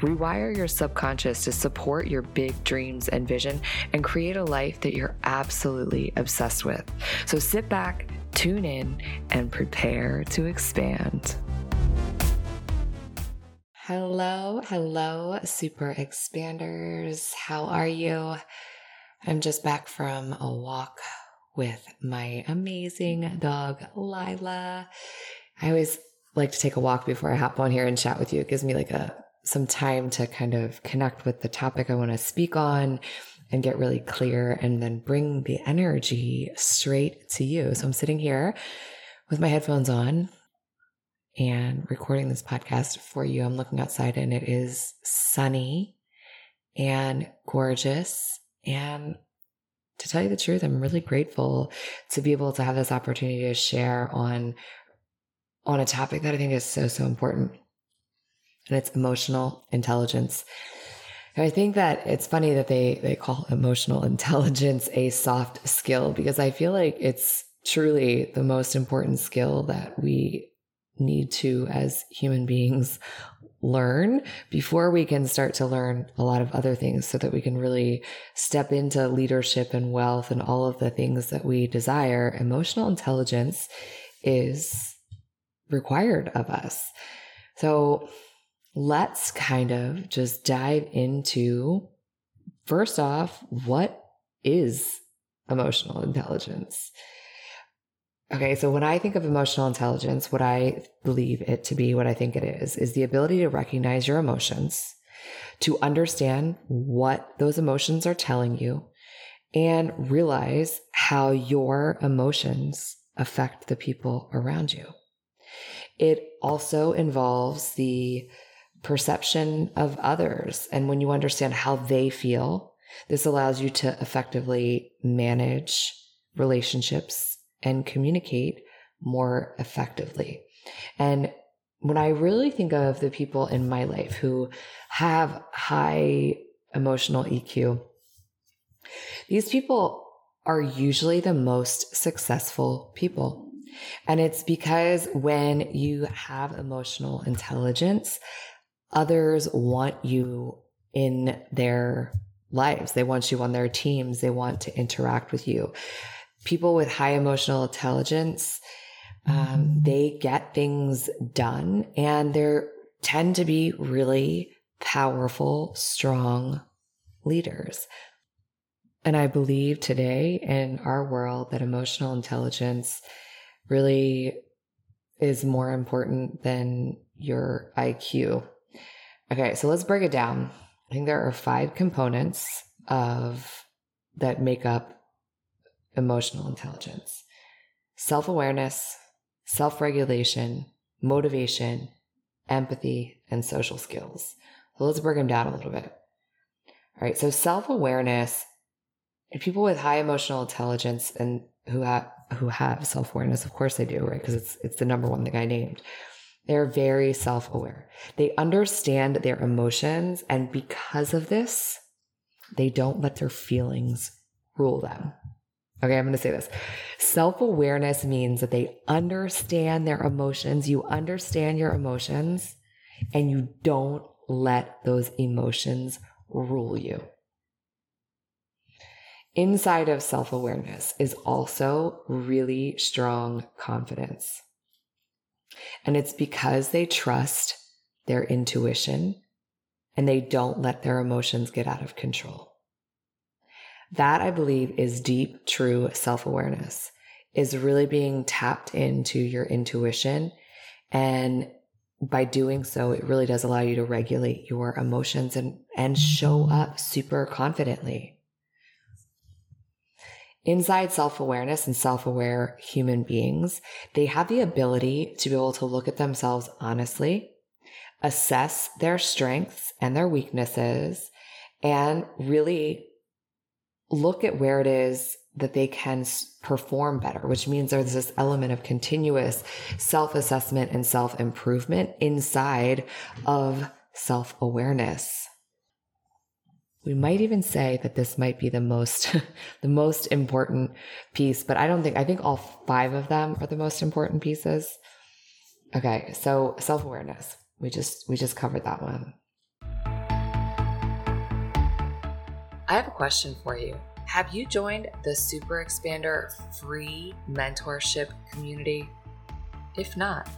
Rewire your subconscious to support your big dreams and vision and create a life that you're absolutely obsessed with. So sit back, tune in, and prepare to expand. Hello, hello, super expanders. How are you? I'm just back from a walk with my amazing dog, Lila. I always like to take a walk before I hop on here and chat with you. It gives me like a some time to kind of connect with the topic I want to speak on and get really clear and then bring the energy straight to you. So I'm sitting here with my headphones on and recording this podcast for you. I'm looking outside and it is sunny and gorgeous. And to tell you the truth, I'm really grateful to be able to have this opportunity to share on on a topic that I think is so, so important and it's emotional intelligence. And I think that it's funny that they, they call emotional intelligence a soft skill because I feel like it's truly the most important skill that we need to, as human beings, learn before we can start to learn a lot of other things so that we can really step into leadership and wealth and all of the things that we desire. Emotional intelligence is required of us. So let's kind of just dive into first off, what is emotional intelligence? Okay, so when I think of emotional intelligence, what I believe it to be, what I think it is, is the ability to recognize your emotions, to understand what those emotions are telling you, and realize how your emotions affect the people around you. It also involves the perception of others. And when you understand how they feel, this allows you to effectively manage relationships and communicate more effectively. And when I really think of the people in my life who have high emotional EQ, these people are usually the most successful people. And it's because when you have emotional intelligence, others want you in their lives. They want you on their teams. They want to interact with you. People with high emotional intelligence, um, they get things done and they tend to be really powerful, strong leaders. And I believe today in our world that emotional intelligence really is more important than your IQ Okay, so let's break it down. I think there are five components of that make up emotional intelligence. Self-awareness, self-regulation, motivation, empathy, and social skills. So let's break them down a little bit. All right. So self-awareness and people with high emotional intelligence and who have, who have self-awareness, of course they do, right? Because it's, it's the number one thing I named. They're very self aware. They understand their emotions. And because of this, they don't let their feelings rule them. Okay, I'm going to say this. Self awareness means that they understand their emotions. You understand your emotions and you don't let those emotions rule you. Inside of self awareness is also really strong confidence. And it's because they trust their intuition and they don't let their emotions get out of control. That I believe is deep, true self awareness is really being tapped into your intuition and by doing so, it really does allow you to regulate your emotions and, and show up super confidently. Inside self awareness and self aware human beings, they have the ability to be able to look at themselves honestly, assess their strengths and their weaknesses, and really look at where it is that they can perform better, which means there's this element of continuous self assessment and self improvement inside of self awareness. We might even say that this might be the most, the most important piece, but I don't think, I think all five of them are the most important pieces. Okay. So self awareness. We just, we just covered that one. I have a question for you. Have you joined the Super Expander free mentorship community? If not,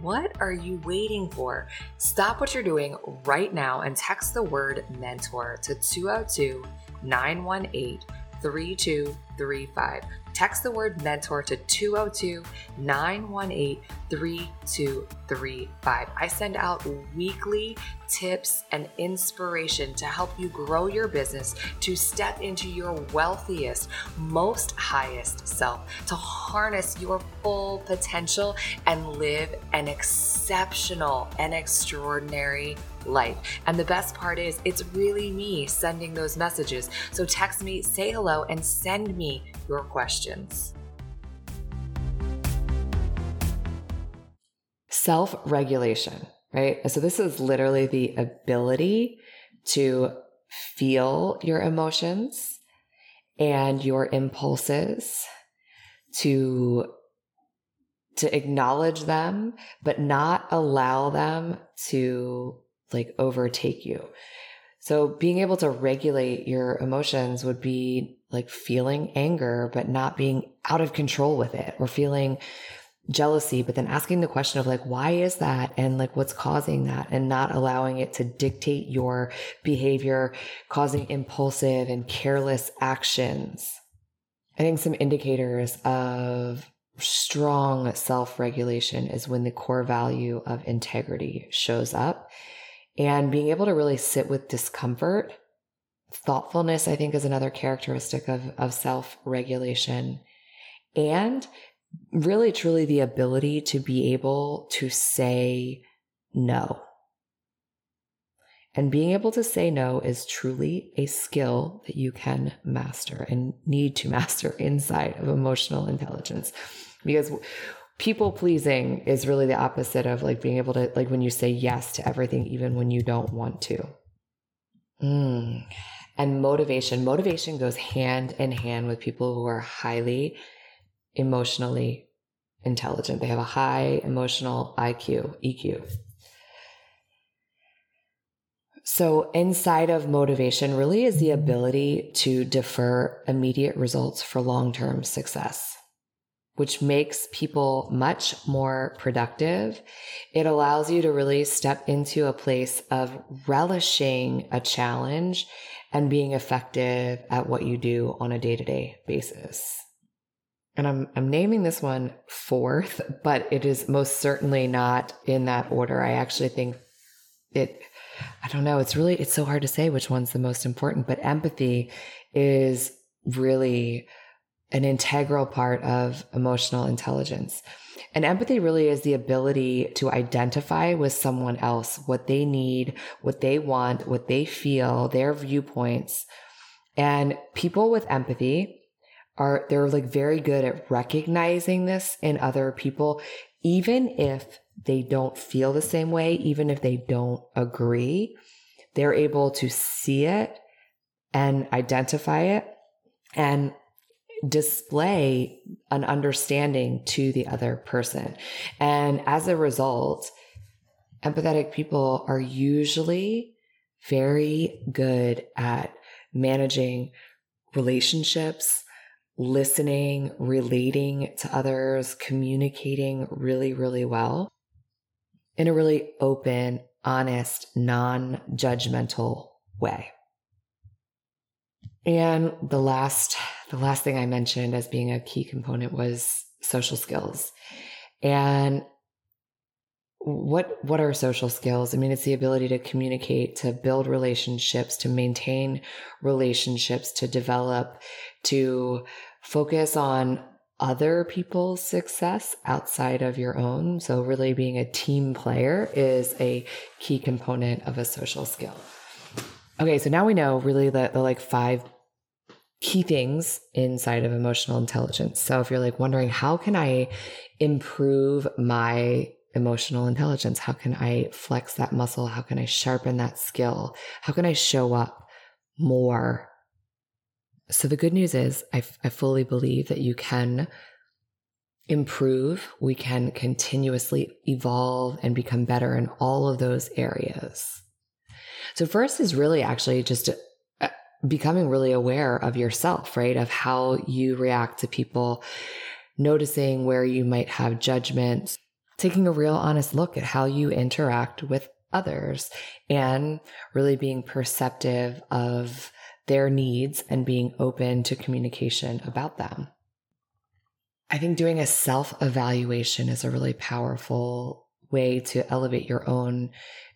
what are you waiting for? Stop what you're doing right now and text the word mentor to 202 918 3235. Text the word mentor to 202 918 3235. I send out weekly tips and inspiration to help you grow your business to step into your wealthiest, most highest self, to harness your full potential and live an exceptional and extraordinary life. And the best part is, it's really me sending those messages. So text me, say hello, and send me your questions. Self regulation, right? So, this is literally the ability to feel your emotions and your impulses to to acknowledge them but not allow them to like overtake you. So being able to regulate your emotions would be like feeling anger, but not being out of control with it or feeling jealousy, but then asking the question of like, why is that? And like, what's causing that and not allowing it to dictate your behavior, causing impulsive and careless actions. I think some indicators of strong self regulation is when the core value of integrity shows up and being able to really sit with discomfort. Thoughtfulness, I think, is another characteristic of, of self regulation. And really, truly the ability to be able to say no. And being able to say no is truly a skill that you can master and need to master inside of emotional intelligence. Because people pleasing is really the opposite of like being able to like when you say yes to everything even when you don't want to mm. and motivation motivation goes hand in hand with people who are highly emotionally intelligent they have a high emotional iq eq so, inside of motivation really is the ability to defer immediate results for long term success which makes people much more productive. It allows you to really step into a place of relishing a challenge and being effective at what you do on a day to day basis. And I'm, I'm naming this one fourth, but it is most certainly not in that order. I actually think it, I don't know. It's really, it's so hard to say which one's the most important, but empathy is really an integral part of emotional intelligence. And empathy really is the ability to identify with someone else, what they need, what they want, what they feel, their viewpoints. And people with empathy are, they're like very good at recognizing this in other people, even if they don't feel the same way, even if they don't agree, they're able to see it and identify it and display an understanding to the other person. And as a result, empathetic people are usually very good at managing relationships, listening, relating to others, communicating really, really well in a really open, honest, non judgmental way. And the last, the last thing I mentioned as being a key component was social skills. And what what are social skills? I mean, it's the ability to communicate, to build relationships, to maintain relationships, to develop, to focus on other people's success outside of your own. So really being a team player is a key component of a social skill. Okay, so now we know really the, the like five key things inside of emotional intelligence. So if you're like wondering, how can I improve my emotional intelligence? How can I flex that muscle? How can I sharpen that skill? How can I show up more? So the good news is I, I fully believe that you can improve. We can continuously evolve and become better in all of those areas. So first is really actually just uh, becoming really aware of yourself, right? Of how you react to people, noticing where you might have judgments, taking a real honest look at how you interact with others and really being perceptive of their needs and being open to communication about them. I think doing a self evaluation is a really powerful way to elevate your own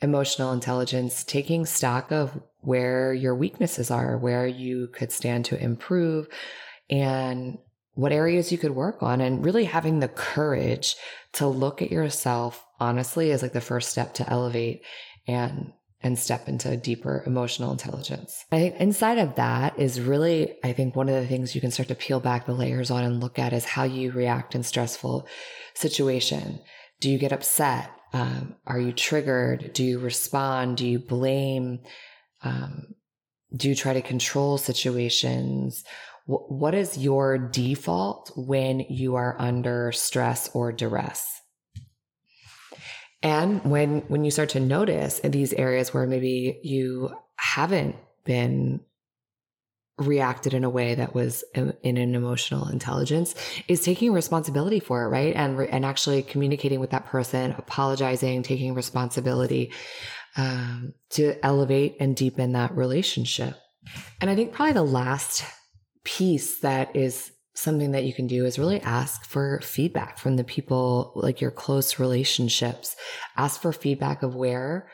emotional intelligence, taking stock of where your weaknesses are, where you could stand to improve, and what areas you could work on, and really having the courage to look at yourself honestly is like the first step to elevate and and step into deeper emotional intelligence. I think inside of that is really, I think one of the things you can start to peel back the layers on and look at is how you react in stressful situation. Do you get upset? Um, are you triggered? Do you respond? Do you blame? Um, do you try to control situations? What is your default when you are under stress or duress? And when when you start to notice in these areas where maybe you haven't been reacted in a way that was in, an emotional intelligence is taking responsibility for it right and and actually communicating with that person apologizing taking responsibility um, to elevate and deepen that relationship and i think probably the last piece that is something that you can do is really ask for feedback from the people like your close relationships ask for feedback of where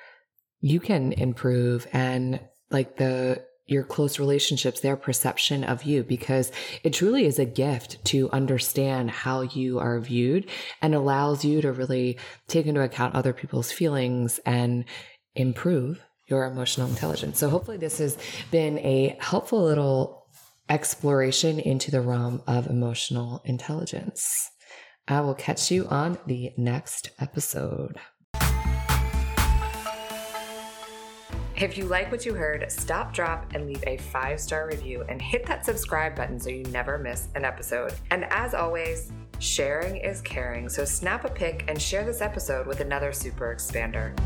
you can improve and like the your close relationships, their perception of you, because it truly is a gift to understand how you are viewed and allows you to really take into account other people's feelings and improve your emotional intelligence. So hopefully this has been a helpful little exploration into the realm of emotional intelligence. I will catch you on the next episode. If you like what you heard, stop, drop, and leave a five star review and hit that subscribe button so you never miss an episode. And as always, sharing is caring, so snap a pic and share this episode with another super expander.